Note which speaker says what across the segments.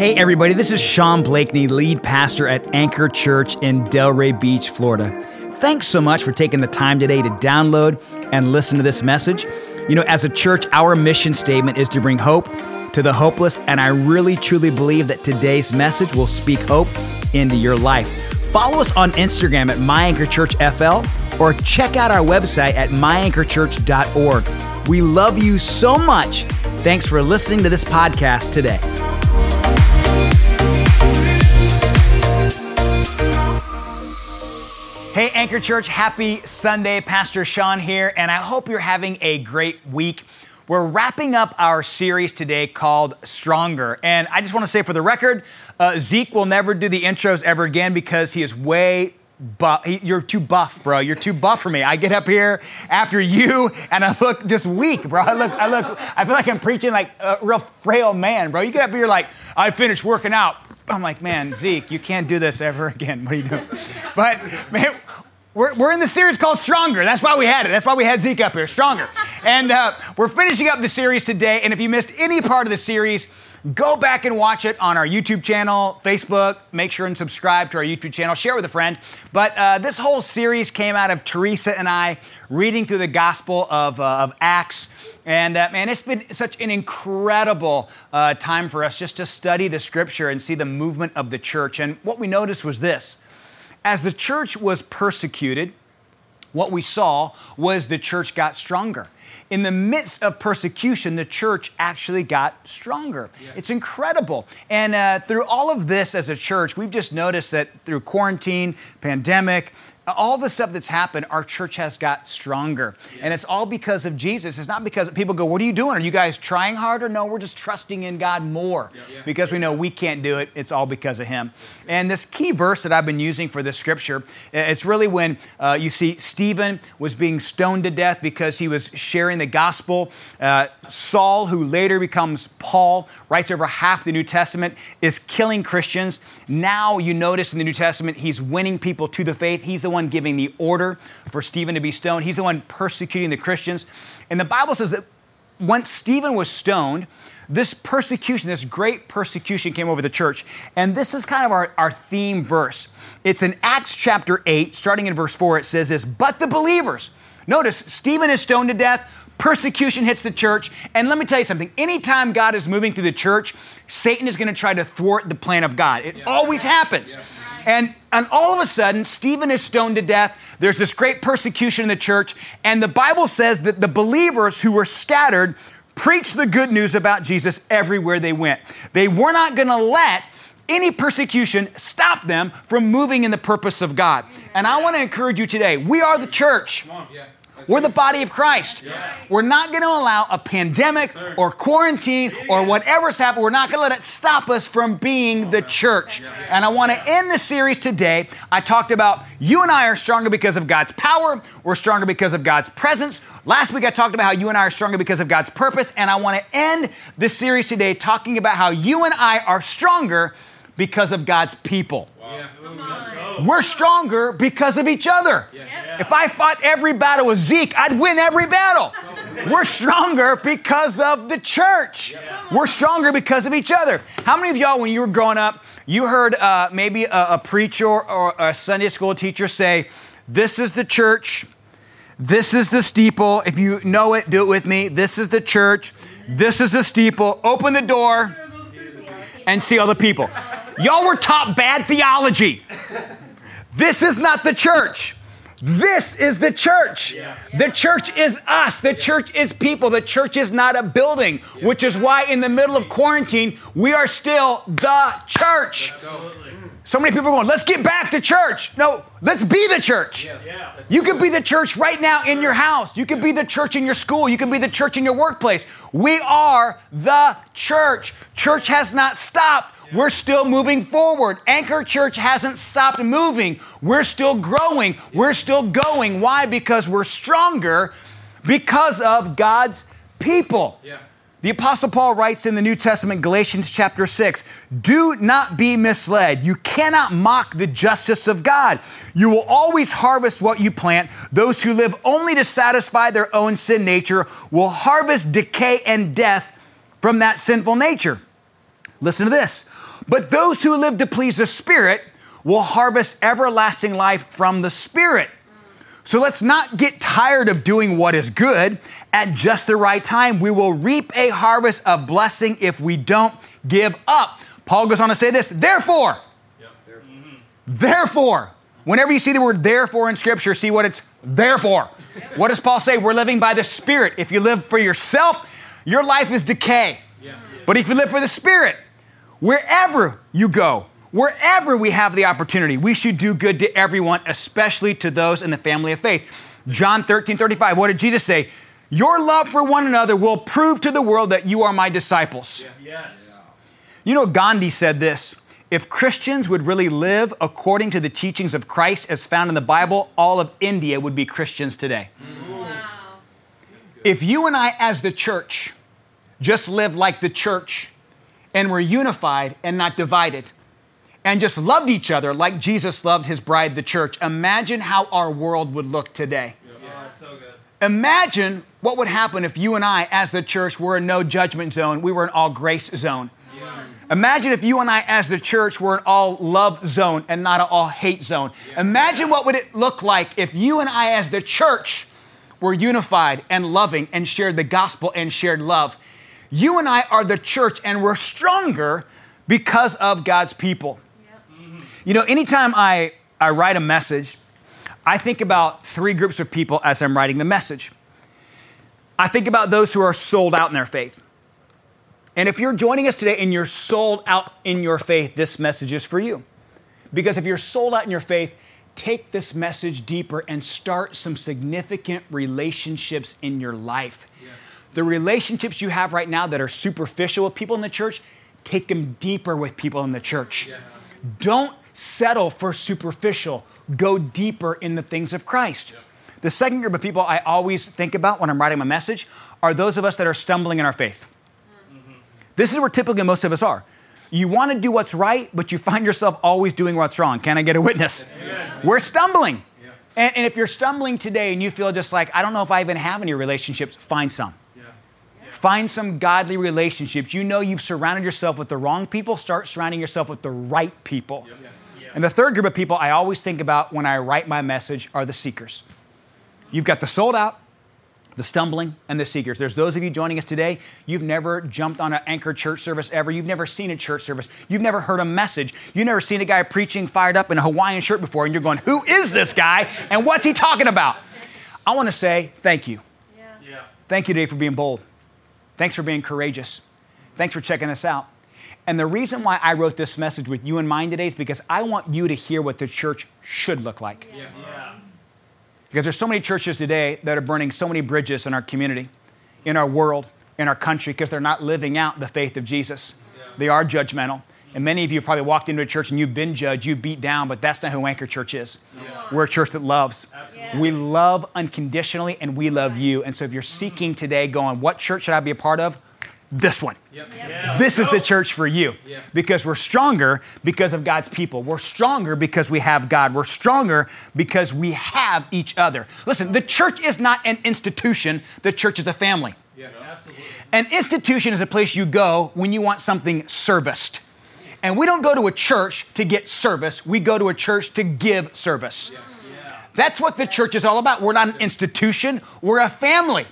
Speaker 1: Hey, everybody, this is Sean Blakeney, lead pastor at Anchor Church in Delray Beach, Florida. Thanks so much for taking the time today to download and listen to this message. You know, as a church, our mission statement is to bring hope to the hopeless, and I really truly believe that today's message will speak hope into your life. Follow us on Instagram at MyAnchorChurchFL or check out our website at myanchorchurch.org. We love you so much. Thanks for listening to this podcast today. Hey, Anchor Church, happy Sunday. Pastor Sean here, and I hope you're having a great week. We're wrapping up our series today called Stronger. And I just want to say for the record, uh, Zeke will never do the intros ever again because he is way buff. He, you're too buff, bro. You're too buff for me. I get up here after you and I look just weak, bro. I look, I look, I feel like I'm preaching like a real frail man, bro. You get up here like, I finished working out. I'm like, man, Zeke, you can't do this ever again. What are you doing? But man, we're, we're in the series called Stronger. That's why we had it. That's why we had Zeke up here, Stronger. And uh, we're finishing up the series today. And if you missed any part of the series, go back and watch it on our YouTube channel, Facebook. Make sure and subscribe to our YouTube channel. Share with a friend. But uh, this whole series came out of Teresa and I reading through the Gospel of, uh, of Acts. And uh, man, it's been such an incredible uh, time for us just to study the scripture and see the movement of the church. And what we noticed was this as the church was persecuted, what we saw was the church got stronger. In the midst of persecution, the church actually got stronger. Yeah. It's incredible. And uh, through all of this as a church, we've just noticed that through quarantine, pandemic, all the stuff that's happened, our church has got stronger. Yeah. And it's all because of Jesus. It's not because people go, What are you doing? Are you guys trying harder? No, we're just trusting in God more yeah. Yeah. because we know we can't do it. It's all because of Him. And this key verse that I've been using for this scripture, it's really when uh, you see Stephen was being stoned to death because he was sharing the gospel. Uh, Saul, who later becomes Paul, writes over half the New Testament, is killing Christians. Now you notice in the New Testament, he's winning people to the faith. He's the one giving the order for Stephen to be stoned, he's the one persecuting the Christians. And the Bible says that once Stephen was stoned, this persecution, this great persecution came over the church. And this is kind of our, our theme verse. It's in Acts chapter 8, starting in verse 4, it says this, but the believers, notice Stephen is stoned to death, persecution hits the church. And let me tell you something anytime God is moving through the church, Satan is going to try to thwart the plan of God. It yeah. always happens. Yeah. And, and all of a sudden, Stephen is stoned to death. There's this great persecution in the church. And the Bible says that the believers who were scattered preached the good news about Jesus everywhere they went. They were not going to let any persecution stop them from moving in the purpose of God. And I want to encourage you today we are the church. We're the body of Christ. Yeah. We're not going to allow a pandemic yes, or quarantine or whatever's happened, we're not going to let it stop us from being the church. Yeah. And I want to end the series today. I talked about you and I are stronger because of God's power, we're stronger because of God's presence. Last week I talked about how you and I are stronger because of God's purpose. And I want to end this series today talking about how you and I are stronger because of God's people. Wow. We're stronger because of each other. Yeah. If I fought every battle with Zeke, I'd win every battle. We're stronger because of the church. We're stronger because of each other. How many of y'all, when you were growing up, you heard uh, maybe a, a preacher or a Sunday school teacher say, This is the church, this is the steeple. If you know it, do it with me. This is the church, this is the steeple. Open the door and see all the people. Y'all were taught bad theology. This is not the church. This is the church. Yeah. The church is us. The church is people. The church is not a building, yeah. which is why in the middle of quarantine, we are still the church. So many people are going, let's get back to church. No, let's be the church. Yeah. You can be the church right now in your house. You can be the church in your school. You can be the church in your workplace. We are the church. Church has not stopped. We're still moving forward. Anchor Church hasn't stopped moving. We're still growing. We're still going. Why? Because we're stronger because of God's people. Yeah. The Apostle Paul writes in the New Testament, Galatians chapter 6 Do not be misled. You cannot mock the justice of God. You will always harvest what you plant. Those who live only to satisfy their own sin nature will harvest decay and death from that sinful nature. Listen to this. But those who live to please the Spirit will harvest everlasting life from the Spirit. So let's not get tired of doing what is good. At just the right time, we will reap a harvest of blessing if we don't give up. Paul goes on to say this, therefore, yep. therefore, whenever you see the word therefore in Scripture, see what it's there for. What does Paul say? We're living by the Spirit. If you live for yourself, your life is decay. Yeah. But if you live for the Spirit, wherever you go, wherever we have the opportunity, we should do good to everyone, especially to those in the family of faith. John 13, 35. What did Jesus say? Your love for one another will prove to the world that you are my disciples. Yeah. Yes. You know, Gandhi said this if Christians would really live according to the teachings of Christ as found in the Bible, all of India would be Christians today. Mm. Wow. If you and I, as the church, just lived like the church and were unified and not divided, and just loved each other like Jesus loved his bride, the church, imagine how our world would look today. Yeah, so imagine what would happen if you and I, as the church, were in no judgment zone, we were in all grace zone. Yeah. Imagine if you and I, as the church, were an all love zone and not an all hate zone. Imagine what would it look like if you and I, as the church, were unified and loving and shared the gospel and shared love. You and I are the church and we're stronger because of God's people. Yep. You know, anytime I, I write a message, I think about three groups of people as I'm writing the message. I think about those who are sold out in their faith. And if you're joining us today and you're sold out in your faith, this message is for you. Because if you're sold out in your faith, take this message deeper and start some significant relationships in your life. Yes. The relationships you have right now that are superficial with people in the church, take them deeper with people in the church. Yeah. Don't settle for superficial, go deeper in the things of Christ. Yeah. The second group of people I always think about when I'm writing my message are those of us that are stumbling in our faith. Mm-hmm. This is where typically most of us are. You want to do what's right, but you find yourself always doing what's wrong. Can I get a witness? We're stumbling. Yeah. And, and, if you're stumbling today and you feel just like, I don't know if I even have any relationships, find some. Yeah. Yeah. Find some godly relationships. You know you've surrounded yourself with the wrong people, start surrounding yourself with the right people. And the third group of people I always think about when I write my message are the seekers. You've got the sold out, the stumbling and the seekers. There's those of you joining us today, you've never jumped on an anchor church service ever. You've never seen a church service. You've never heard a message. You've never seen a guy preaching fired up in a Hawaiian shirt before, and you're going, Who is this guy and what's he talking about? I want to say thank you. Yeah. yeah. Thank you today for being bold. Thanks for being courageous. Thanks for checking us out. And the reason why I wrote this message with you in mind today is because I want you to hear what the church should look like. Yeah. Yeah. Because there's so many churches today that are burning so many bridges in our community, in our world, in our country, because they're not living out the faith of Jesus. Yeah. They are judgmental. And many of you probably walked into a church and you've been judged, you've beat down, but that's not who Anchor Church is. Yeah. We're a church that loves. Yeah. We love unconditionally and we love you. And so if you're seeking today, going, what church should I be a part of? this one. Yep. Yeah. This is the church for you yeah. because we're stronger because of God's people. We're stronger because we have God. We're stronger because we have each other. Listen, the church is not an institution, the church is a family. Yeah, absolutely. An institution is a place you go when you want something serviced. And we don't go to a church to get service, we go to a church to give service. Yeah. That's what the church is all about. We're not an institution, we're a family.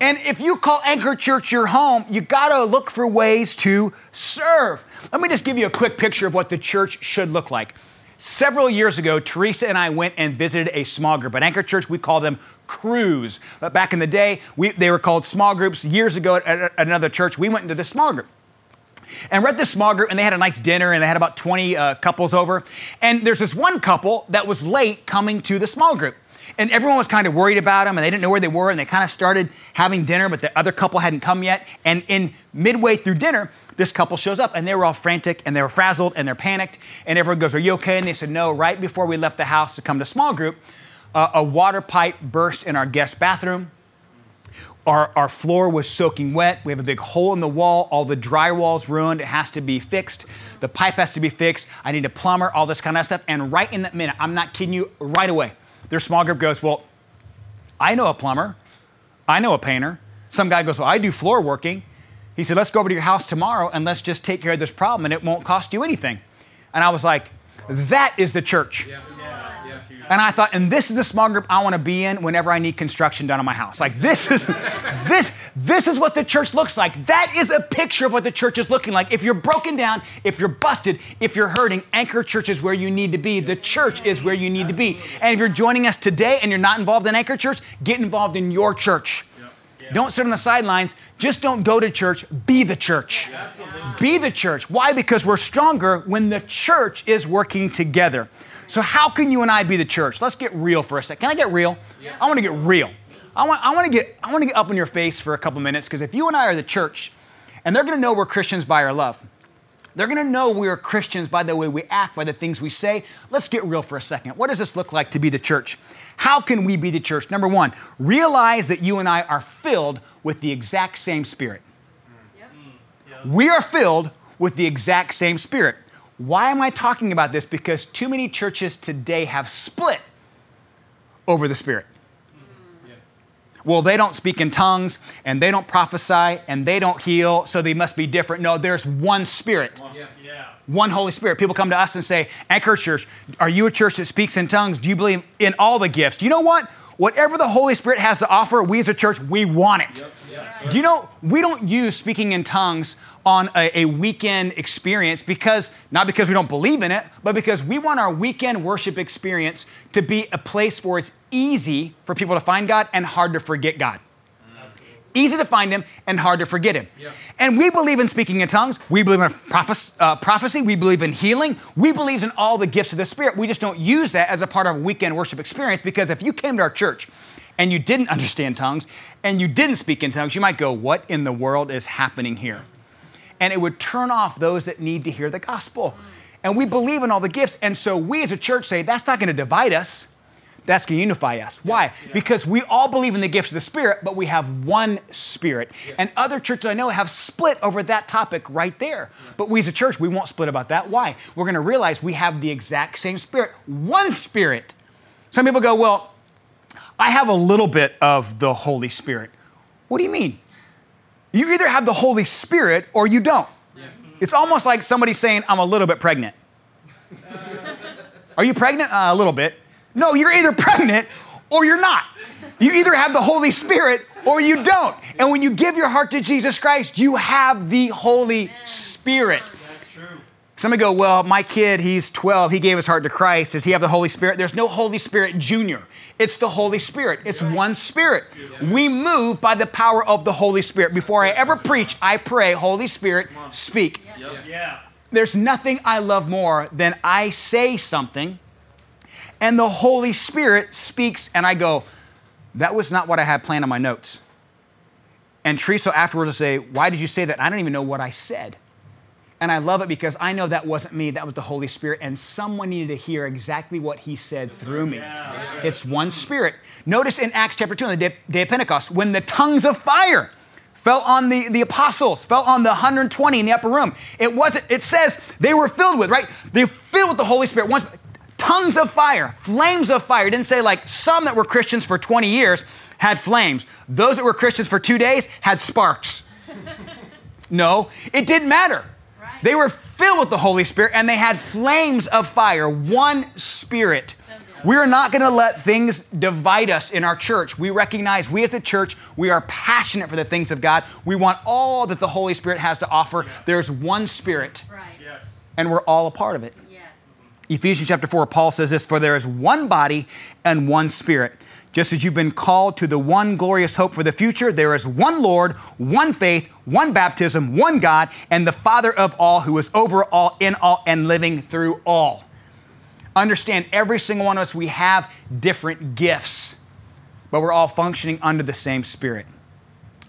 Speaker 1: And if you call Anchor Church your home, you got to look for ways to serve. Let me just give you a quick picture of what the church should look like. Several years ago, Teresa and I went and visited a small group. At Anchor Church, we call them crews. But back in the day, we, they were called small groups. Years ago at, at another church, we went into the small group. And we're at this small group, and they had a nice dinner, and they had about 20 uh, couples over. And there's this one couple that was late coming to the small group. And everyone was kind of worried about them and they didn't know where they were and they kind of started having dinner, but the other couple hadn't come yet. And in midway through dinner, this couple shows up and they were all frantic and they were frazzled and they're panicked. And everyone goes, Are you okay? And they said, No, right before we left the house to come to small group, uh, a water pipe burst in our guest bathroom. Our, our floor was soaking wet. We have a big hole in the wall. All the drywall's ruined. It has to be fixed. The pipe has to be fixed. I need a plumber, all this kind of stuff. And right in that minute, I'm not kidding you, right away, their small group goes, Well, I know a plumber, I know a painter. Some guy goes, Well, I do floor working. He said, let's go over to your house tomorrow and let's just take care of this problem and it won't cost you anything. And I was like, that is the church. Yeah. And I thought, and this is the small group I want to be in whenever I need construction done on my house. Like this is this this is what the church looks like. That is a picture of what the church is looking like. If you're broken down, if you're busted, if you're hurting, Anchor Church is where you need to be. The church is where you need to be. And if you're joining us today and you're not involved in Anchor Church, get involved in your church. Don't sit on the sidelines. Just don't go to church. Be the church. Be the church. Why? Because we're stronger when the church is working together. So, how can you and I be the church? Let's get real for a second. Can I get real? Yeah. I want to get real. I want, I want to get I want to get up in your face for a couple minutes because if you and I are the church, and they're going to know we're Christians by our love. They're going to know we're Christians by the way we act, by the things we say. Let's get real for a second. What does this look like to be the church? How can we be the church? Number one, realize that you and I are filled with the exact same spirit. Yep. We are filled with the exact same spirit. Why am I talking about this? Because too many churches today have split over the Spirit. Well, they don't speak in tongues and they don't prophesy and they don't heal, so they must be different. No, there's one Spirit. Yeah. One Holy Spirit. People come to us and say, Anchor Church, are you a church that speaks in tongues? Do you believe in all the gifts? Do you know what? Whatever the Holy Spirit has to offer, we as a church, we want it. Yep. Yep. Do you know, we don't use speaking in tongues on a, a, weekend experience because, not because we don't believe in it, but because we want our weekend worship experience to be a place where it's easy for people to find God and hard to forget God. Absolutely. Easy to find Him and hard to forget Him. Yeah. And we believe in speaking in tongues. We believe in prophes- uh, prophecy. We believe in healing. We believe in all the gifts of the Spirit. We just don't use that as a part of a weekend worship experience because if you came to our church and you didn't understand tongues and you didn't speak in tongues, you might go, What in the world is happening here? And it would turn off those that need to hear the gospel. And we believe in all the gifts. And so we as a church say that's not going to divide us. That's going to unify us. Why? Yeah. Because we all believe in the gifts of the Spirit, but we have one Spirit. Yeah. And other churches I know have split over that topic right there. Yeah. But we as a church, we won't split about that. Why? We're going to realize we have the exact same Spirit, one Spirit. Some people go, Well, I have a little bit of the Holy Spirit. What do you mean? You either have the Holy Spirit or you don't. Yeah. It's almost like somebody saying, I'm a little bit pregnant. Are you pregnant? Uh, a little bit. No, you're either pregnant or you're not. You either have the Holy Spirit or you don't. And when you give your heart to Jesus Christ, you have the Holy Spirit. Somebody go, well, my kid, he's 12, he gave his heart to Christ. Does he have the Holy Spirit? There's no Holy Spirit Junior. It's the Holy Spirit. It's one Spirit. We move by the power of the Holy Spirit. Before I ever preach, I pray, Holy Spirit, speak. Yeah. There's nothing I love more than I say something and the Holy Spirit speaks, and I go, that was not what I had planned on my notes. And Teresa afterwards will say, Why did you say that? I don't even know what I said. And I love it because I know that wasn't me, that was the Holy Spirit. And someone needed to hear exactly what he said through me. It's one spirit. Notice in Acts chapter 2, on the day, of Pentecost, when the tongues of fire fell on the, the apostles, fell on the 120 in the upper room. It wasn't, it says they were filled with, right? They filled with the Holy Spirit. Once, tongues of fire, flames of fire. It didn't say like some that were Christians for 20 years had flames. Those that were Christians for two days had sparks. no, it didn't matter. They were filled with the Holy Spirit and they had flames of fire, one spirit. We're not going to let things divide us in our church. We recognize we as the church, we are passionate for the things of God. We want all that the Holy Spirit has to offer. There's one spirit. Right. And we're all a part of it. Yes. Ephesians chapter 4, Paul says this For there is one body and one spirit just as you've been called to the one glorious hope for the future, there is one Lord, one faith, one baptism, one God, and the Father of all, who is over all, in all, and living through all. Understand, every single one of us, we have different gifts, but we're all functioning under the same Spirit.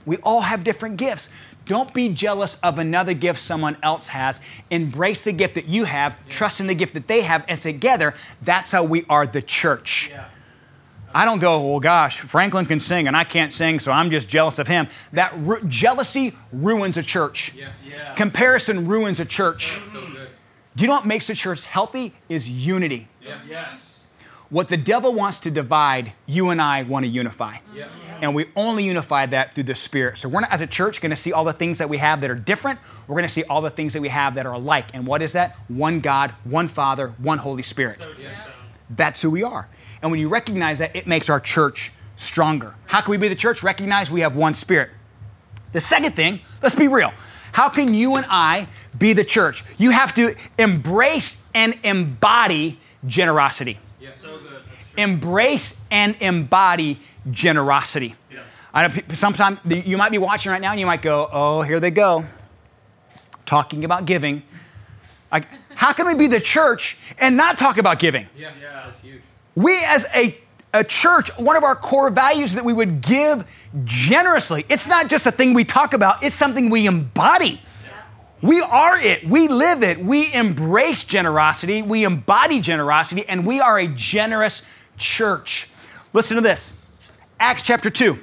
Speaker 1: We all have different gifts. Don't be jealous of another gift someone else has. Embrace the gift that you have, yeah. trust in the gift that they have, and together, that's how we are the church. Yeah. I don't go, well, gosh, Franklin can sing and I can't sing, so I'm just jealous of him. That ru- jealousy ruins a church. Yeah. Yeah. Comparison ruins a church. So, so Do you know what makes a church healthy? Is unity. Yeah. Yes. what the devil wants to divide, you and I want to unify. Yeah. And we only unify that through the Spirit. So we're not, as a church, going to see all the things that we have that are different. We're going to see all the things that we have that are alike. And what is that? One God, one Father, one Holy Spirit. So, yeah. That's who we are. And when you recognize that, it makes our church stronger. How can we be the church? Recognize we have one Spirit. The second thing, let's be real. How can you and I be the church? You have to embrace and embody generosity. Yeah. So embrace and embody generosity. Yeah. I know sometimes you might be watching right now and you might go, oh, here they go, talking about giving. Like, how can we be the church and not talk about giving? Yeah, yeah. that's huge. We as a, a church, one of our core values that we would give generously. It's not just a thing we talk about, it's something we embody. We are it. We live it. We embrace generosity. We embody generosity, and we are a generous church. Listen to this Acts chapter 2.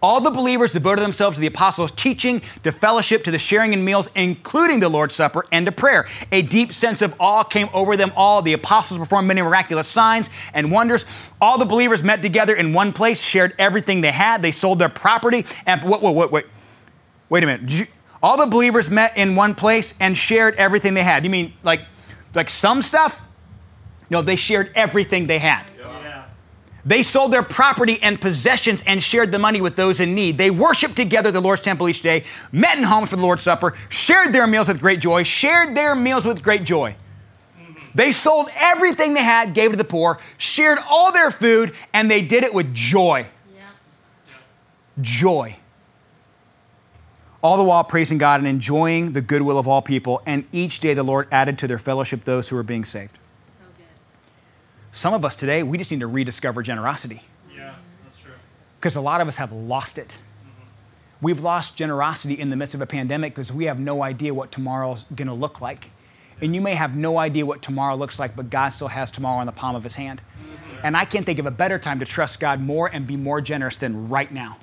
Speaker 1: All the believers devoted themselves to the apostles' teaching, to fellowship, to the sharing in meals, including the Lord's Supper, and to prayer. A deep sense of awe came over them all. The apostles performed many miraculous signs and wonders. All the believers met together in one place, shared everything they had. They sold their property. And what? wait, wait, wait. Wait a minute. All the believers met in one place and shared everything they had. You mean like, like some stuff? No, they shared everything they had. They sold their property and possessions and shared the money with those in need. They worshiped together the Lord's temple each day, met in homes for the Lord's Supper, shared their meals with great joy, shared their meals with great joy. They sold everything they had, gave to the poor, shared all their food, and they did it with joy. Yeah. Joy. All the while praising God and enjoying the goodwill of all people, and each day the Lord added to their fellowship those who were being saved. Some of us today, we just need to rediscover generosity. Yeah, that's true. Because a lot of us have lost it. Mm-hmm. We've lost generosity in the midst of a pandemic because we have no idea what tomorrow's going to look like. Yeah. And you may have no idea what tomorrow looks like, but God still has tomorrow in the palm of his hand. Mm-hmm. And I can't think of a better time to trust God more and be more generous than right now.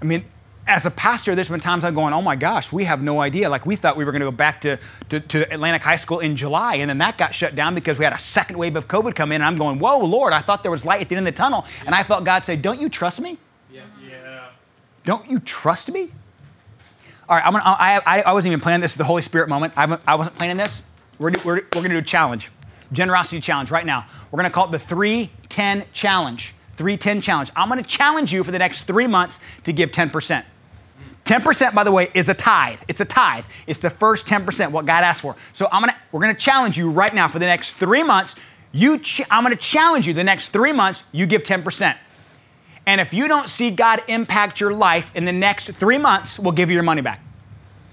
Speaker 1: I mean, as a pastor, there's been times I'm going, oh my gosh, we have no idea. Like we thought we were going to go back to, to, to, Atlantic High School in July, and then that got shut down because we had a second wave of COVID come in. And I'm going, whoa, Lord, I thought there was light at the end of the tunnel. And I felt God say, don't you trust me? Yeah. yeah. Don't you trust me? All right, I'm gonna, I, I, I wasn't even planning this. is the Holy Spirit moment. I, I wasn't planning this. We're, we're, we're going to do a challenge, generosity challenge right now. We're going to call it the 310 challenge. 310 challenge. I'm going to challenge you for the next three months to give 10%. 10%, by the way, is a tithe. It's a tithe. It's the first 10%, what God asked for. So I'm gonna, we're gonna challenge you right now for the next three months. You ch- I'm gonna challenge you the next three months, you give 10%. And if you don't see God impact your life in the next three months, we'll give you your money back.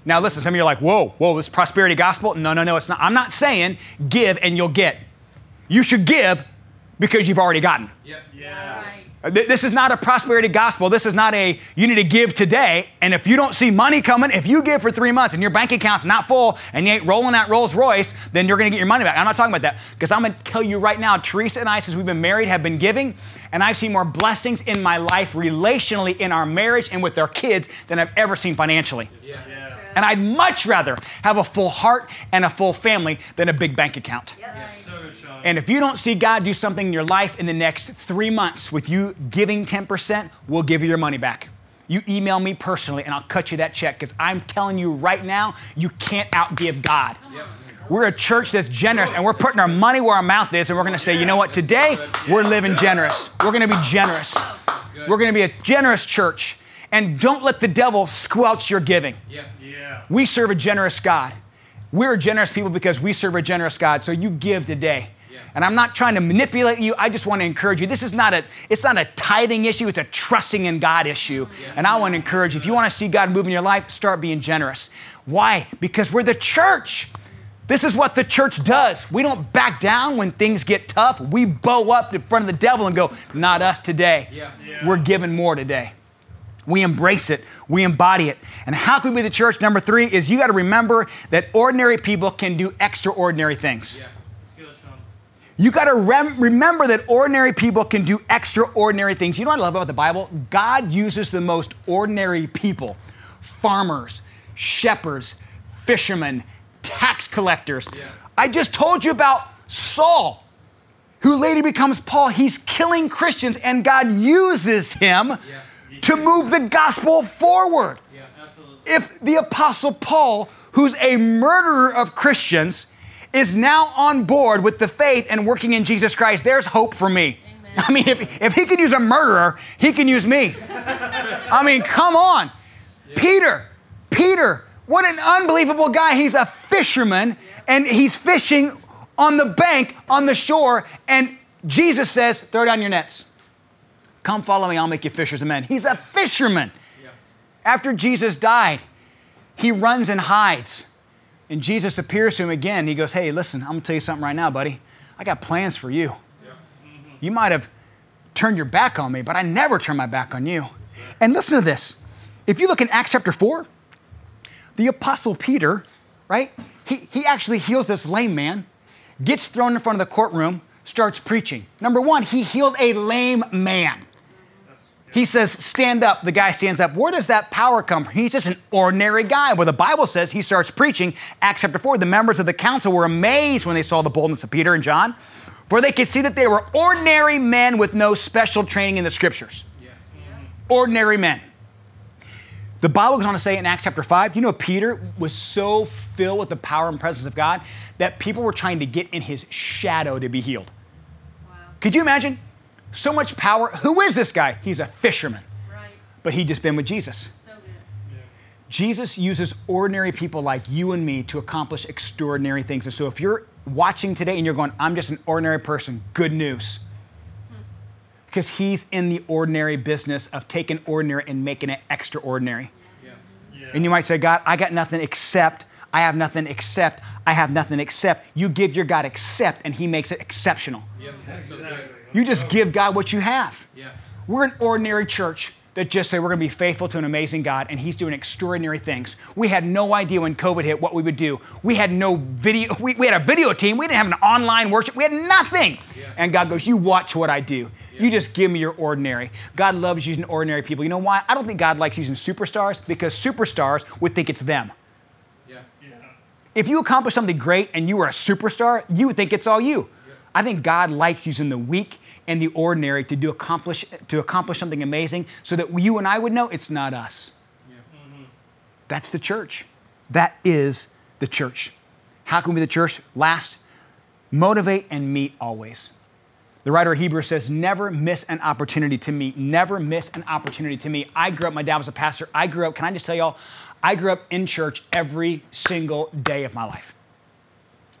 Speaker 1: Now, listen, some of you are like, whoa, whoa, this prosperity gospel? No, no, no, it's not. I'm not saying give and you'll get. You should give because you've already gotten. Yep. Yeah. Uh, right. This is not a prosperity gospel. This is not a you need to give today. And if you don't see money coming, if you give for three months and your bank account's not full and you ain't rolling that Rolls Royce, then you're going to get your money back. I'm not talking about that because I'm going to tell you right now, Teresa and I, since we've been married, have been giving, and I've seen more blessings in my life relationally in our marriage and with our kids than I've ever seen financially. Yeah. Yeah. And I'd much rather have a full heart and a full family than a big bank account. Yep. And if you don't see God do something in your life in the next three months with you giving 10%, we'll give you your money back. You email me personally and I'll cut you that check because I'm telling you right now, you can't outgive God. We're a church that's generous and we're putting our money where our mouth is and we're going to say, you know what, today we're living generous. We're going to be generous. We're going to be a generous church. And don't let the devil squelch your giving. We serve a generous God. We're generous people because we serve a generous God. So you give today. And I'm not trying to manipulate you. I just want to encourage you. This is not a it's not a tithing issue, it's a trusting in God issue. And I want to encourage you. If you want to see God move in your life, start being generous. Why? Because we're the church. This is what the church does. We don't back down when things get tough. We bow up in front of the devil and go, not us today. Yeah. Yeah. We're giving more today. We embrace it, we embody it. And how can we be the church? Number three is you got to remember that ordinary people can do extraordinary things. Yeah. You got to rem- remember that ordinary people can do extraordinary things. You know what I love about the Bible? God uses the most ordinary people farmers, shepherds, fishermen, tax collectors. Yeah. I just told you about Saul. who later becomes Paul. He's killing Christians, and God uses him yeah. to move the gospel forward. Yeah, if the Apostle Paul, who's a murderer of Christians, is now on board with the faith and working in Jesus Christ, there's hope for me. Amen. I mean, if, if he can use a murderer, he can use me. I mean, come on. Yeah. Peter, Peter, what an unbelievable guy. He's a fisherman and he's fishing on the bank, on the shore, and Jesus says, Throw down your nets. Come follow me, I'll make you fishers of men. He's a fisherman. Yeah. After Jesus died, he runs and hides. And Jesus appears to him again. He goes, Hey, listen, I'm gonna tell you something right now, buddy. I got plans for you. Yeah. Mm-hmm. You might have turned your back on me, but I never turn my back on you. And listen to this. If you look in Acts chapter 4, the Apostle Peter, right? He, he actually heals this lame man gets thrown in front of the courtroom, starts preaching. Number one, he healed a lame man. He says, Stand up. The guy stands up. Where does that power come from? He's just an ordinary guy. Well, the Bible says he starts preaching. Acts chapter 4, the members of the council were amazed when they saw the boldness of Peter and John, for they could see that they were ordinary men with no special training in the scriptures. Yeah. Ordinary men. The Bible goes on to say in Acts chapter 5, you know, Peter was so filled with the power and presence of God that people were trying to get in his shadow to be healed. Wow. Could you imagine? So much power. Who is this guy? He's a fisherman. Right. But he'd just been with Jesus. So yeah. Jesus uses ordinary people like you and me to accomplish extraordinary things. And so if you're watching today and you're going, I'm just an ordinary person, good news hmm. because he's in the ordinary business of taking ordinary and making it extraordinary. Yeah. Yeah. And you might say, God, I got nothing except, I have nothing except, I have nothing except. You give your God except, and he makes it exceptional. Yep. So you just give God what you have. Yeah. We're an ordinary church that just say we're going to be faithful to an amazing God and He's doing extraordinary things. We had no idea when COVID hit what we would do. We had no video, we, we had a video team, we didn't have an online worship, we had nothing. Yeah. And God goes, You watch what I do. Yeah. You just give me your ordinary. God loves using ordinary people. You know why? I don't think God likes using superstars because superstars would think it's them. Yeah. If you accomplish something great and you were a superstar, you would think it's all you. I think God likes using the weak and the ordinary to do accomplish to accomplish something amazing so that you and I would know it's not us. Yeah. Mm-hmm. That's the church. That is the church. How can we be the church? Last, motivate and meet always. The writer of Hebrews says, never miss an opportunity to meet. Never miss an opportunity to meet. I grew up, my dad was a pastor. I grew up, can I just tell y'all, I grew up in church every single day of my life.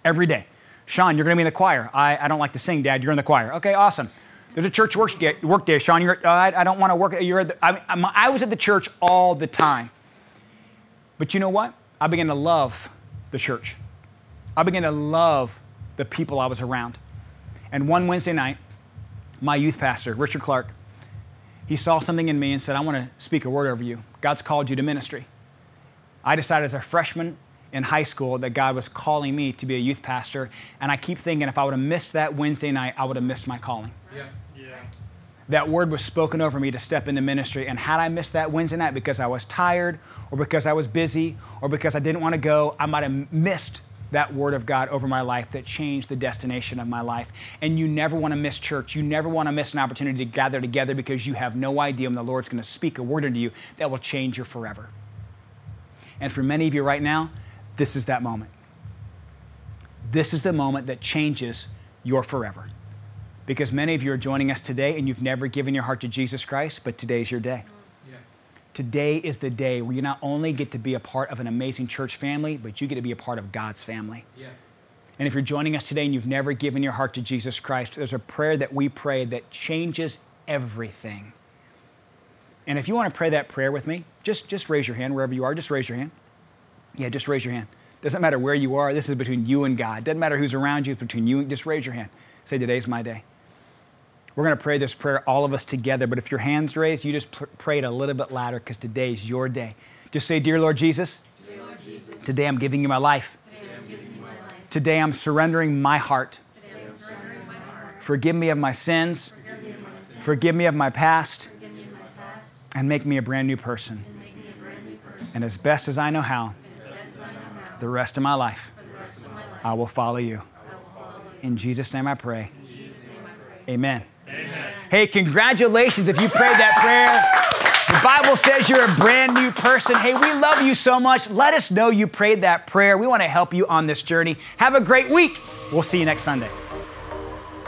Speaker 1: Every day. Sean, you're going to be in the choir. I, I don't like to sing, Dad. You're in the choir. Okay, awesome. There's a church work day. Work day. Sean, you're, uh, I, I, don't want to work. You're the, I, I was at the church all the time. But you know what? I began to love the church. I began to love the people I was around. And one Wednesday night, my youth pastor, Richard Clark, he saw something in me and said, I want to speak a word over you. God's called you to ministry. I decided as a freshman in high school that God was calling me to be a youth pastor. And I keep thinking if I would have missed that Wednesday night, I would have missed my calling. Yeah. yeah. That word was spoken over me to step into ministry. And had I missed that Wednesday night because I was tired or because I was busy or because I didn't want to go, I might have missed that word of God over my life that changed the destination of my life. And you never want to miss church. You never want to miss an opportunity to gather together because you have no idea when the Lord's going to speak a word into you that will change you forever. And for many of you right now, this is that moment. This is the moment that changes your forever. Because many of you are joining us today and you've never given your heart to Jesus Christ, but today's your day. Yeah. Today is the day where you not only get to be a part of an amazing church family, but you get to be a part of God's family. Yeah. And if you're joining us today and you've never given your heart to Jesus Christ, there's a prayer that we pray that changes everything. And if you want to pray that prayer with me, just, just raise your hand wherever you are. Just raise your hand. Yeah, just raise your hand. Doesn't matter where you are. This is between you and God. Doesn't matter who's around you. It's between you. Just raise your hand. Say, today's my day. We're going to pray this prayer, all of us together. But if your hand's raised, you just pray it a little bit louder because today's your day. Just say, Dear Lord Jesus, Dear Lord Jesus today I'm giving you my life. Today I'm, you my life. Today I'm surrendering my heart. Surrendering my heart. Forgive me of my sins. Forgive me of my, sins. Forgive me of my past. Of my past. And make me a brand new person. And, brand new person. and as best as I know how, the rest of my life, I will follow you. In Jesus' name I pray. Amen. Hey, congratulations if you prayed that prayer. The Bible says you're a brand new person. Hey, we love you so much. Let us know you prayed that prayer. We want to help you on this journey. Have a great week. We'll see you next Sunday.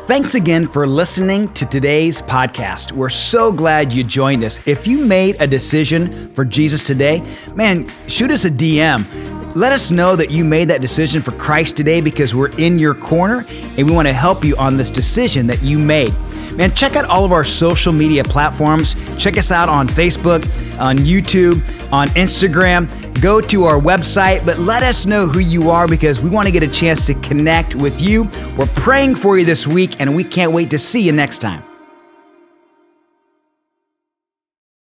Speaker 1: Thanks again for listening to today's podcast. We're so glad you joined us. If you made a decision for Jesus today, man, shoot us a DM. Let us know that you made that decision for Christ today because we're in your corner and we want to help you on this decision that you made. Man, check out all of our social media platforms. Check us out on Facebook, on YouTube, on Instagram. Go to our website, but let us know who you are because we want to get a chance to connect with you. We're praying for you this week, and we can't wait to see you next time.